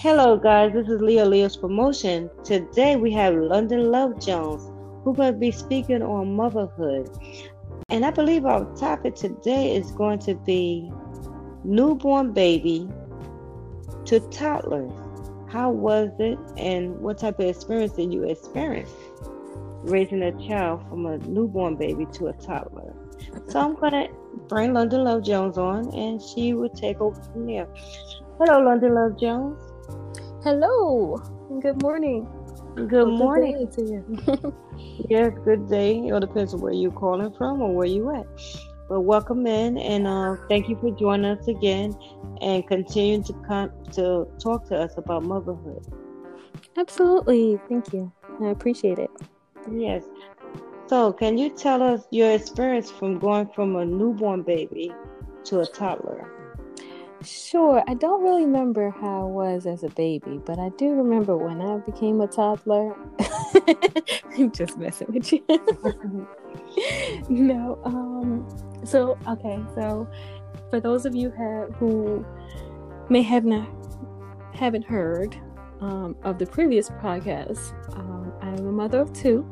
Hello, guys. This is Leo Leo's promotion. Today we have London Luv Jones, who will be speaking on motherhood. And I believe our topic today is going to be newborn baby to toddlers. How was it, and what type of experience did you experience raising a child from a newborn baby to a toddler? So I'm going to bring London Luv Jones on, and she will take over from there. Hello, London Luv Jones. Hello. Good morning. Good morning. Good to you. yes, good day. It all depends on where you're calling from or where you at. But welcome in, and uh, thank you for joining us again, and continue to come to talk to us about motherhood. Absolutely. Thank you. I appreciate it. Yes. So, can you tell us your experience from going from a newborn baby to a toddler? Sure. I don't really remember how I was as a baby, but I do remember when I became a toddler. I'm just messing with you. no. Um. So okay. So for those of you have, who may have not haven't heard um, of the previous podcast, um, I am a mother of two,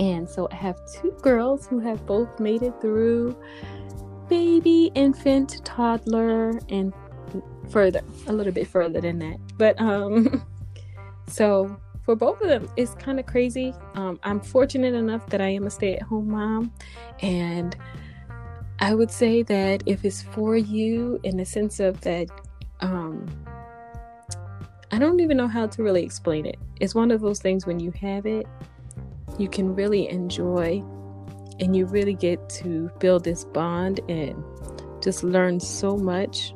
and so I have two girls who have both made it through baby, infant, toddler, and further, a little bit further than that. But um, so for both of them, it's kind of crazy. Um, I'm fortunate enough that I am a stay at home mom, and I would say that if it's for you in the sense of that, um, I don't even know how to really explain it. It's one of those things when you have it, you can really enjoy and you really get to build this bond and just learn so much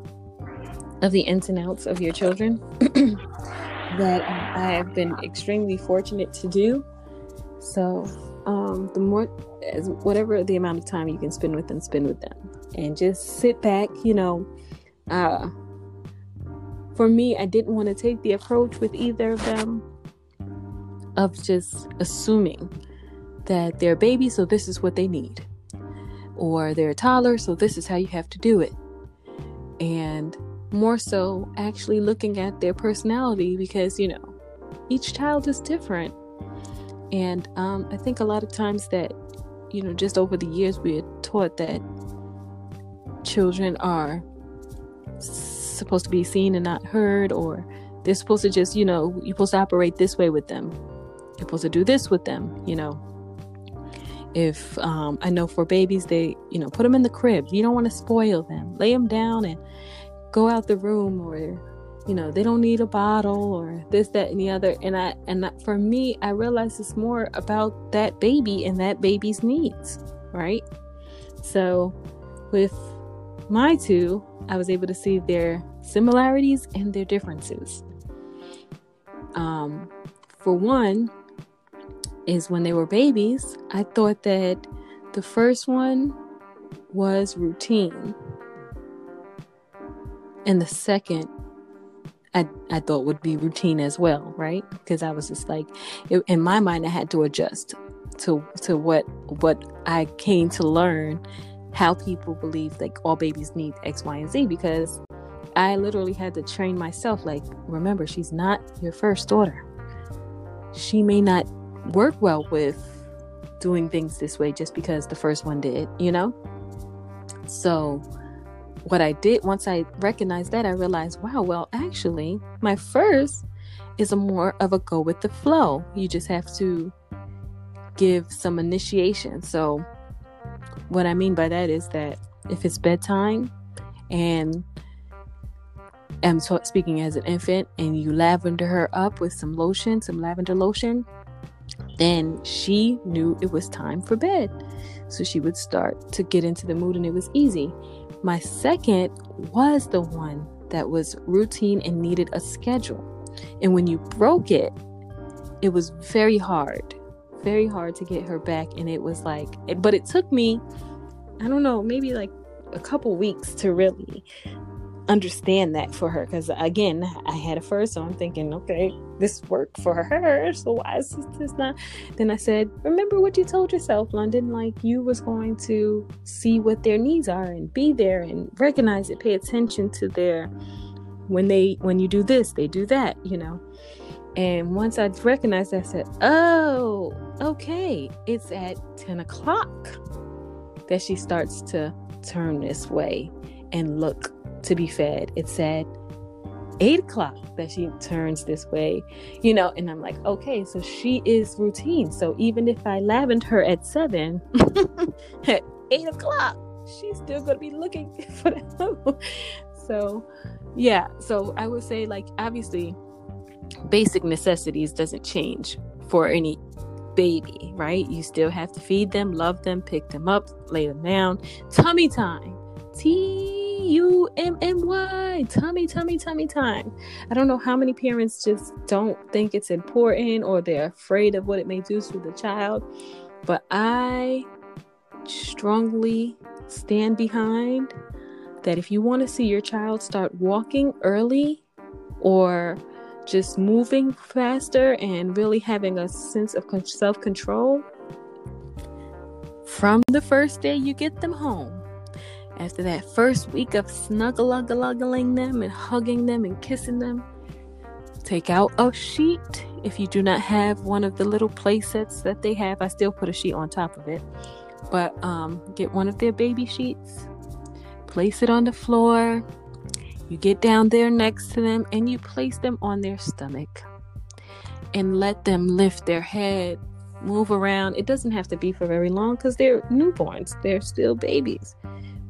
of the ins and outs of your children that I have been extremely fortunate to do. So, um, the more, as whatever the amount of time you can spend with them, spend with them, and just sit back. You know, uh, for me, I didn't want to take the approach with either of them of just assuming that they're babies, so this is what they need. Or they're a toddler, so this is how you have to do it. And more so, actually looking at their personality because, you know, each child is different. And um, I think a lot of times that, you know, just over the years, we are taught that children are supposed to be seen and not heard, or they're supposed to just, you know, you're supposed to operate this way with them. You're supposed to do this with them, you know if um, I know for babies, they, you know, put them in the crib. You don't want to spoil them. Lay them down and go out the room or, you know, they don't need a bottle or this, that, and the other. And I, and for me, I realize it's more about that baby and that baby's needs, right? So with my two, I was able to see their similarities and their differences. Um, for one, is when they were babies, I thought that the first one was routine. And the second, I, I thought would be routine as well, right? Because I was just like, it, in my mind, I had to adjust to to what what I came to learn, how people believe like all babies need X, Y, and Z. Because I literally had to train myself. Like, remember, she's not your first daughter. She may not work well with doing things this way just because the first one did, you know? So, what I did once I recognized that, I realized, wow, well, actually, my first is a more of a go with the flow. You just have to give some initiation. So, what I mean by that is that if it's bedtime and I'm speaking as an infant and you lavender her up with some lotion, some lavender lotion, then she knew it was time for bed. So she would start to get into the mood and it was easy. My second was the one that was routine and needed a schedule. And when you broke it, it was very hard, very hard to get her back. And it was like, but it took me, I don't know, maybe like a couple weeks to really understand that for her because again i had a first so i'm thinking okay this worked for her so why is this not then i said remember what you told yourself london like you was going to see what their needs are and be there and recognize it pay attention to their when they when you do this, they do that, you know. And once I recognized that, I said, Oh, okay, it's at 10 o'clock that she starts to turn this way and look to be fed. It said eight o'clock that she turns this way, you know, and I'm like, okay, so she is routine. So even if I lavend her at seven, at eight o'clock, she's still gonna be looking for them. so yeah, so I would say like obviously basic necessities doesn't change for any baby, right? You still have to feed them, love them, pick them up, lay them down. Tummy time. T U M M Y. Tummy, tummy, tummy time. I don't know how many parents just don't think it's important or they're afraid of what it may do to the child, but I strongly stand behind that if you want to see your child start walking early or just moving faster and really having a sense of self control from the first day you get them home. After that first week of snuggling them and hugging them and kissing them, take out a sheet. If you do not have one of the little play sets that they have, I still put a sheet on top of it. But um, get one of their baby sheets, place it on the floor, you get down there next to them and you place them on their stomach and let them lift their head, move around. It doesn't have to be for very long because they're newborns, they're still babies.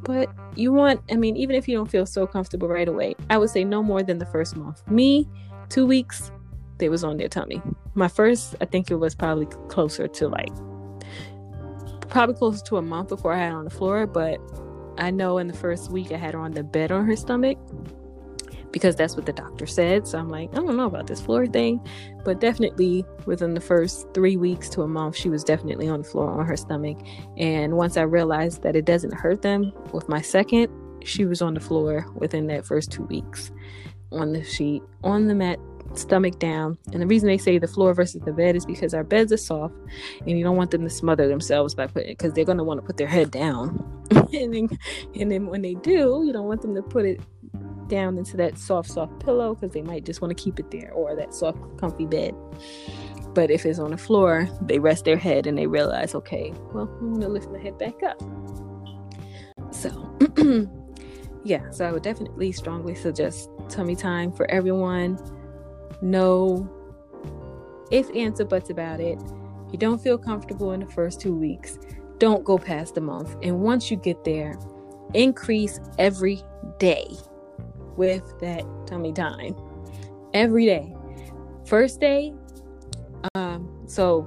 But you want, I mean, even if you don't feel so comfortable right away, I would say no more than the first month. Me, two weeks, they was on their tummy. My first, I think it was probably closer to like, probably closer to a month before I had on the floor, but I know in the first week I had her on the bed on her stomach because that's what the doctor said. So I'm like, I don't know about this floor thing. But definitely within the first three weeks to a month, she was definitely on the floor on her stomach. And once I realized that it doesn't hurt them with my second, she was on the floor within that first two weeks on the sheet, on the mat, stomach down. And the reason they say the floor versus the bed is because our beds are soft and you don't want them to smother themselves by putting because they're going to want to put their head down. and then and then when they do, you don't want them to put it down into that soft soft pillow because they might just want to keep it there or that soft comfy bed. But if it's on the floor, they rest their head and they realize, okay, well, I'm going to lift my head back up. So, yeah, so I would definitely strongly suggest tummy time for everyone no ifs, ands, or buts about it. If you don't feel comfortable in the first two weeks, don't go past the month. And once you get there, increase every day with that tummy time. Every day. First day, um, so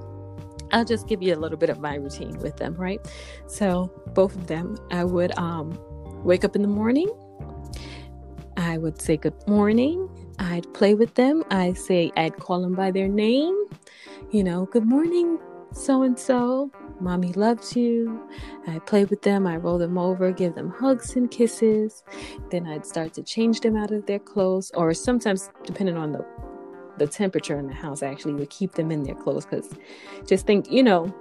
I'll just give you a little bit of my routine with them, right? So both of them, I would um, wake up in the morning. I would say good morning. I'd play with them. I say, I'd call them by their name. You know, good morning, so and so. Mommy loves you. I play with them. I roll them over, give them hugs and kisses. Then I'd start to change them out of their clothes, or sometimes, depending on the the temperature in the house, I actually would keep them in their clothes because just think, you know,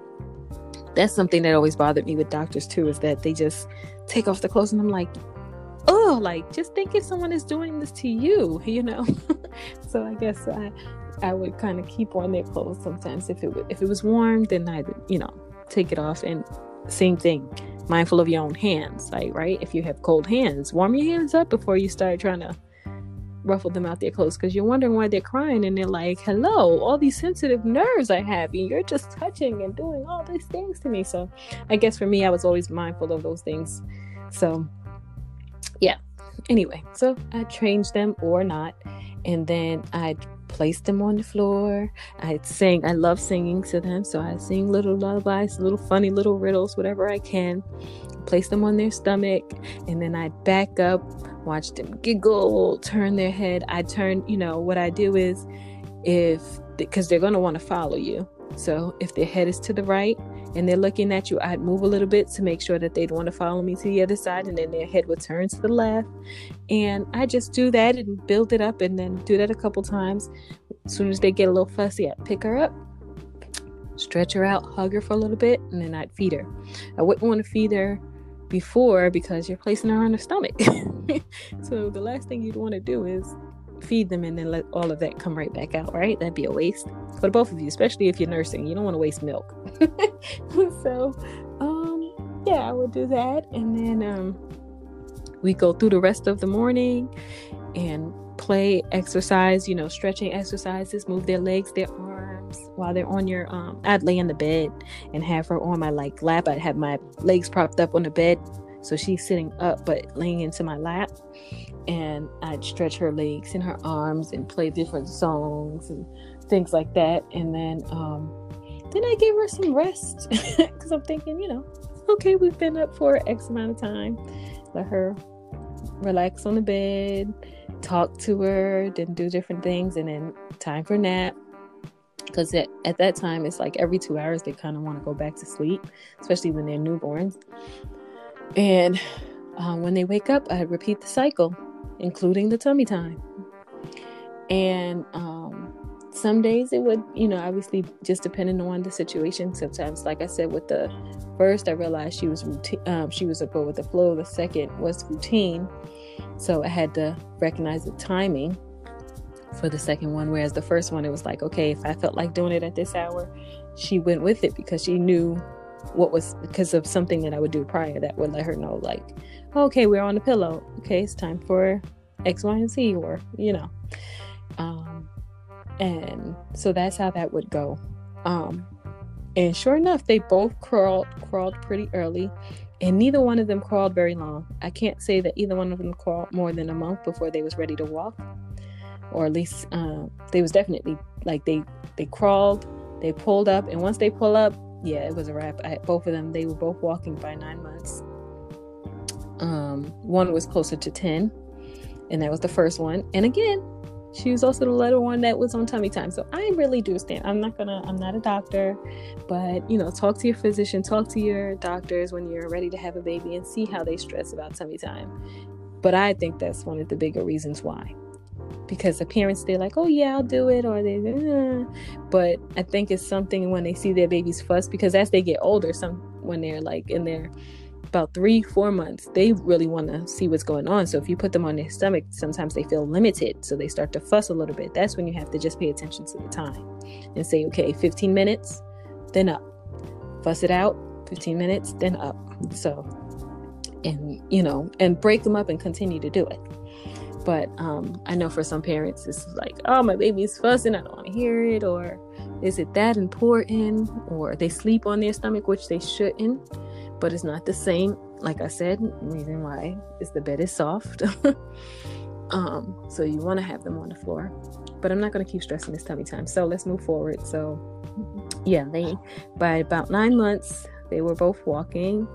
that's something that always bothered me with doctors too is that they just take off the clothes and I'm like, oh, like just think if someone is doing this to you, you know. so I guess I I would kind of keep on their clothes sometimes. If it if it was warm, then I'd you know take it off. And same thing, mindful of your own hands. Like right, if you have cold hands, warm your hands up before you start trying to ruffle them out their clothes because you're wondering why they're crying and they're like, hello, all these sensitive nerves I have, and you're just touching and doing all these things to me. So I guess for me, I was always mindful of those things. So yeah. Anyway, so I changed them or not, and then I'd place them on the floor. I'd sing. I love singing to them, so I sing little lullabies, little funny little riddles, whatever I can. Place them on their stomach, and then I'd back up, watch them giggle, turn their head. I turn, you know, what I do is if because they're gonna want to follow you. So if their head is to the right, and they're looking at you, I'd move a little bit to make sure that they'd want to follow me to the other side, and then their head would turn to the left. And I just do that and build it up, and then do that a couple times. As soon as they get a little fussy, I'd pick her up, stretch her out, hug her for a little bit, and then I'd feed her. I wouldn't want to feed her before because you're placing her on her stomach. so the last thing you'd want to do is feed them and then let all of that come right back out, right? That'd be a waste for both of you, especially if you're nursing. You don't want to waste milk. so, um, yeah, I would do that, and then um, we go through the rest of the morning and play exercise. You know, stretching exercises, move their legs, their arms while they're on your. Um, I'd lay in the bed and have her on my like lap. I'd have my legs propped up on the bed, so she's sitting up but laying into my lap and I'd stretch her legs and her arms and play different songs and things like that. And then um, then I gave her some rest because I'm thinking, you know, okay, we've been up for X amount of time. Let her relax on the bed, talk to her, then do different things, and then time for nap. Because at, at that time, it's like every two hours they kind of want to go back to sleep, especially when they're newborns. And uh, when they wake up, I repeat the cycle including the tummy time. And um, some days it would, you know, obviously just depending on the situation. Sometimes, like I said, with the first, I realized she was routine. Um, she was a go with the flow. The second was routine, so I had to recognize the timing for the second one. Whereas the first one, it was like, okay, if I felt like doing it at this hour, she went with it because she knew what was because of something that I would do prior that would let her know, like, okay, we're on the pillow. Okay, it's time for X, Y, and Z, or you know. Um, and so that's how that would go. Um, and sure enough, they both crawled crawled pretty early, and neither one of them crawled very long. I can't say that either one of them crawled more than a month before they was ready to walk, or at least uh, they was definitely like they they crawled, they pulled up, and once they pull up, yeah, it was a wrap. I, both of them, they were both walking by nine months. Um, one was closer to 10, and that was the first one. And again, she was also the little one that was on tummy time. So I really do stand. I'm not gonna, I'm not a doctor, but you know, talk to your physician, talk to your doctors when you're ready to have a baby and see how they stress about tummy time. But I think that's one of the bigger reasons why. Because the parents, they're like, oh yeah, I'll do it, or they, uh. but I think it's something when they see their babies fuss. Because as they get older, some when they're like in their about three, four months, they really want to see what's going on. So if you put them on their stomach, sometimes they feel limited. So they start to fuss a little bit. That's when you have to just pay attention to the time and say, okay, 15 minutes, then up. Fuss it out, 15 minutes, then up. So, and, you know, and break them up and continue to do it. But um, I know for some parents, it's like, oh, my baby's fussing. I don't want to hear it. Or is it that important? Or they sleep on their stomach, which they shouldn't but it's not the same. Like I said, reason why is the bed is soft. um, so you want to have them on the floor. But I'm not going to keep stressing this tummy time. So let's move forward. So yeah, they by about nine months they were both walking.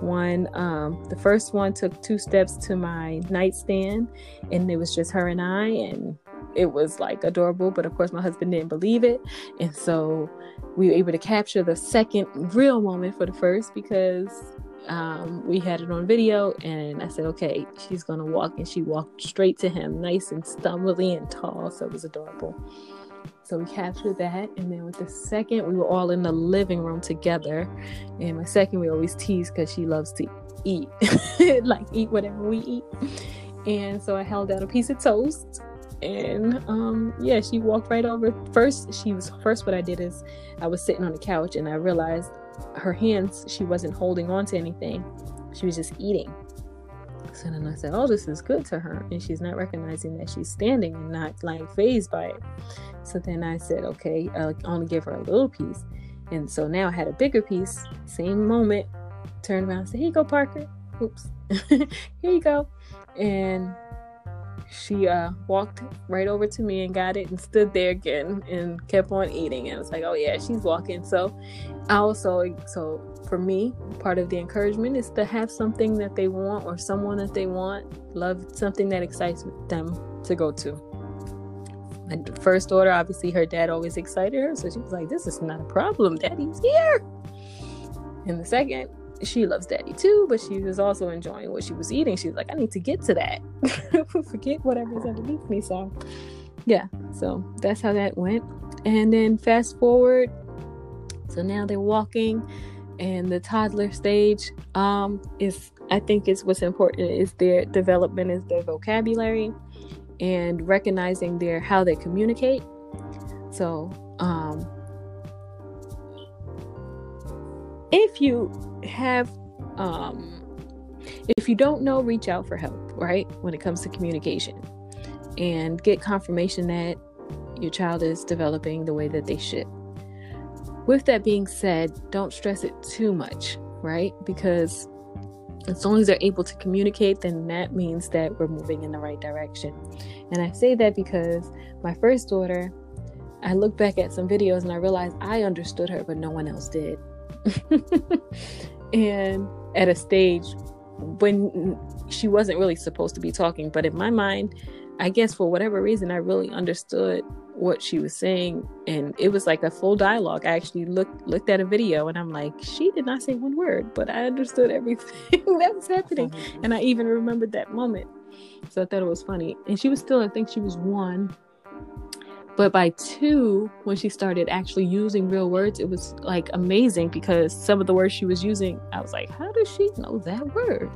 One, um, the first one took two steps to my nightstand, and it was just her and I, and it was like adorable. But of course, my husband didn't believe it, and so we were able to capture the second real moment for the first because um, we had it on video and I said, okay, she's gonna walk and she walked straight to him, nice and stumbly and tall, so it was adorable. So we captured that, and then with the second, we were all in the living room together. And my second, we always tease because she loves to eat, like eat whatever we eat. And so I held out a piece of toast and um yeah she walked right over first she was first what i did is i was sitting on the couch and i realized her hands she wasn't holding on to anything she was just eating so then i said oh this is good to her and she's not recognizing that she's standing and not like phased by it so then i said okay i'll only give her a little piece and so now i had a bigger piece same moment turned around said here you go parker oops here you go and she uh, walked right over to me and got it and stood there again and kept on eating. And it's like, oh yeah, she's walking. So I also, so for me, part of the encouragement is to have something that they want or someone that they want, love something that excites them to go to. My first daughter, obviously, her dad always excited her, so she was like, "This is not a problem. Daddy's here." And the second, she loves daddy too, but she was also enjoying what she was eating. She was like, I need to get to that. Forget whatever's underneath me. So, yeah, so that's how that went. And then fast forward, so now they're walking, and the toddler stage um, is I think is what's important is their development is their vocabulary and recognizing their how they communicate. So, um, if you have, um, if you don't know, reach out for help. Right when it comes to communication, and get confirmation that your child is developing the way that they should. With that being said, don't stress it too much, right? Because as long as they're able to communicate, then that means that we're moving in the right direction. And I say that because my first daughter, I look back at some videos and I realized I understood her, but no one else did. and at a stage when she wasn't really supposed to be talking, but in my mind, I guess for whatever reason, I really understood what she was saying, and it was like a full dialogue. I actually looked looked at a video, and I'm like, she did not say one word, but I understood everything that was happening, and I even remembered that moment. So I thought it was funny. And she was still, I think she was one, but by two, when she started actually using real words, it was like amazing because some of the words she was using, I was like, how does she know that word?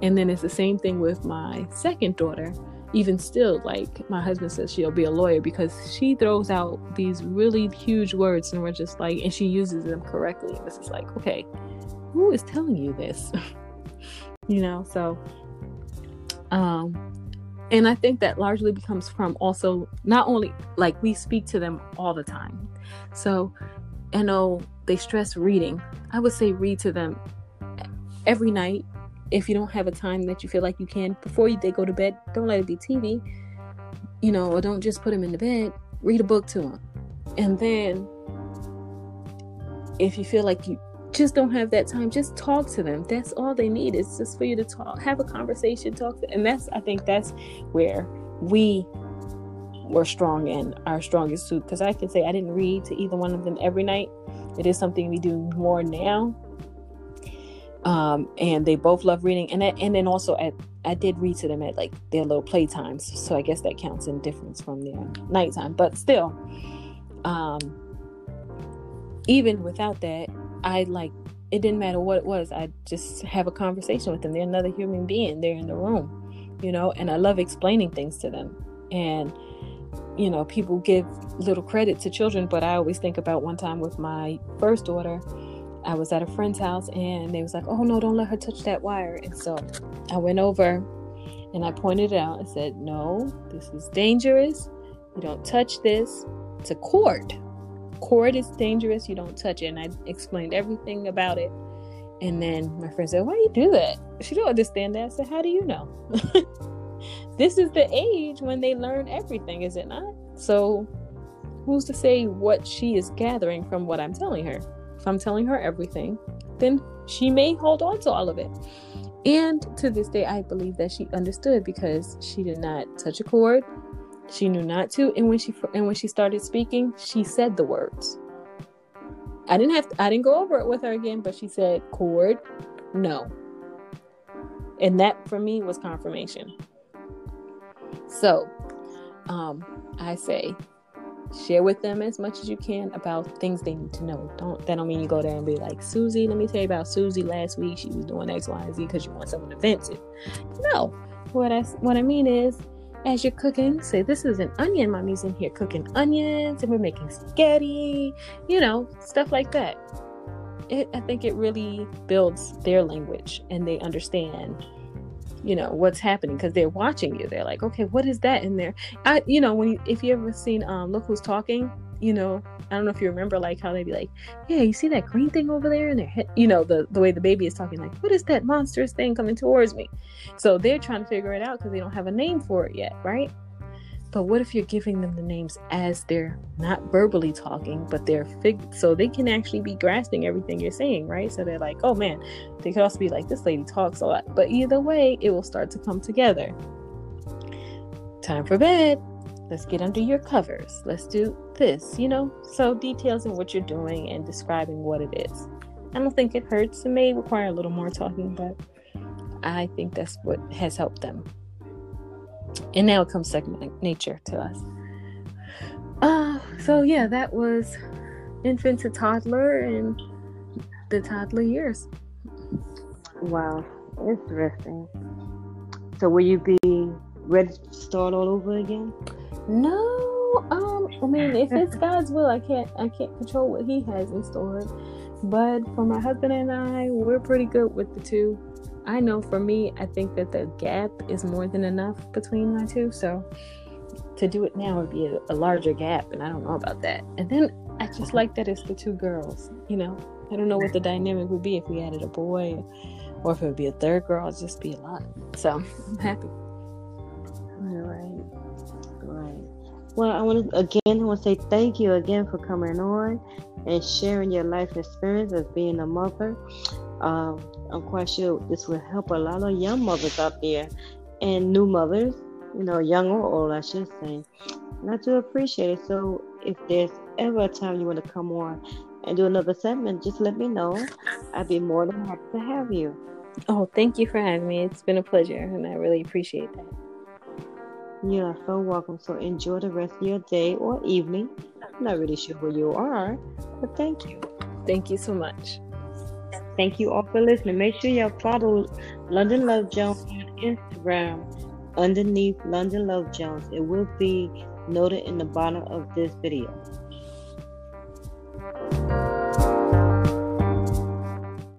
And then it's the same thing with my second daughter even still, like my husband says, she'll be a lawyer because she throws out these really huge words, and we're just like, and she uses them correctly. And it's just like, okay, who is telling you this? you know, so, um, and I think that largely becomes from also not only like we speak to them all the time. So, I know they stress reading. I would say read to them every night if you don't have a time that you feel like you can before they go to bed, don't let it be TV, you know, or don't just put them in the bed. Read a book to them, and then if you feel like you just don't have that time, just talk to them. That's all they need is just for you to talk, have a conversation, talk to, and that's I think that's where we were strong in our strongest suit. Because I can say I didn't read to either one of them every night. It is something we do more now um, and they both love reading. And and then also at I did read to them at like their little playtimes, so I guess that counts in difference from their nighttime. But still, um, even without that, I like it didn't matter what it was. I just have a conversation with them. They're another human being. They're in the room, you know. And I love explaining things to them. And you know, people give little credit to children, but I always think about one time with my first daughter I was at a friend's house and they was like, "Oh no, don't let her touch that wire." And so I went over and I pointed it out and said, "No, this is dangerous. You don't touch this. It's a cord. Cord is dangerous. You don't touch it." And I explained everything about it. And then my friend said, "Why do you do that?" She don't understand that. I said, "How do you know?" this is the age when they learn everything, is it not? So, who's to say what she is gathering from what I'm telling her? If I'm telling her everything, then she may hold on to all of it. And to this day, I believe that she understood because she did not touch a cord. She knew not to, and when she and when she started speaking, she said the words. I didn't have to, I didn't go over it with her again, but she said cord, no. And that for me was confirmation. So, um, I say share with them as much as you can about things they need to know. Don't that don't mean you go there and be like, Susie, let me tell you about Susie last week. She was doing X, Y, Z because you want someone to vent it. No. What I what I mean is as you're cooking, say this is an onion. Mommy's in here cooking onions and we're making spaghetti, you know, stuff like that. It, I think it really builds their language and they understand you know what's happening because they're watching you. They're like okay what is that in there? I you know when you if you ever seen um look who's talking you know i don't know if you remember like how they'd be like yeah you see that green thing over there and they're you know the the way the baby is talking like what is that monstrous thing coming towards me? So they're trying to figure it out because they don't have a name for it yet right but what if you're giving them the names as they're not verbally talking, but they're fig so they can actually be grasping everything you're saying, right? So they're like, oh man, they could also be like, this lady talks a lot. But either way, it will start to come together. Time for bed. Let's get under your covers. Let's do this, you know? So details in what you're doing and describing what it is. I don't think it hurts. It may require a little more talking, but I think that's what has helped them and now it comes second nature to us. Uh, so yeah, that was infant to toddler and the toddler years. Wow, Interesting. So will you be ready to start all over again? No, um, I mean, if it's God's will, I can't, I can't control what He has in store. But for my husband and I, we're pretty good with the two. I know for me, I think that the gap is more than enough between my two. So to do it now would be a, a larger gap, and I don't know about that. And then I just like that it's the two girls. You know, I don't know what the dynamic would be if we added a boy, or if it would be a third girl. It'd just be a lot. So I'm happy. All right, right. Well, I want to again. I want to say thank you again for coming on and sharing your life experience as being a mother. Um, I'm quite sure this will help a lot of young mothers out there and new mothers, you know, young or old, I should say. And I do appreciate it. So if there's ever a time you want to come on and do another segment, just let me know. I'd be more than happy to have you. Oh, thank you for having me. It's been a pleasure, and I really appreciate that. You are so welcome. So enjoy the rest of your day or evening. I'm not really sure where you are, but thank you. Thank you so much. Thank you all for listening. Make sure y'all follow London Luv Jones on Instagram underneath London Luv Jones. It will be noted in the bottom of this video.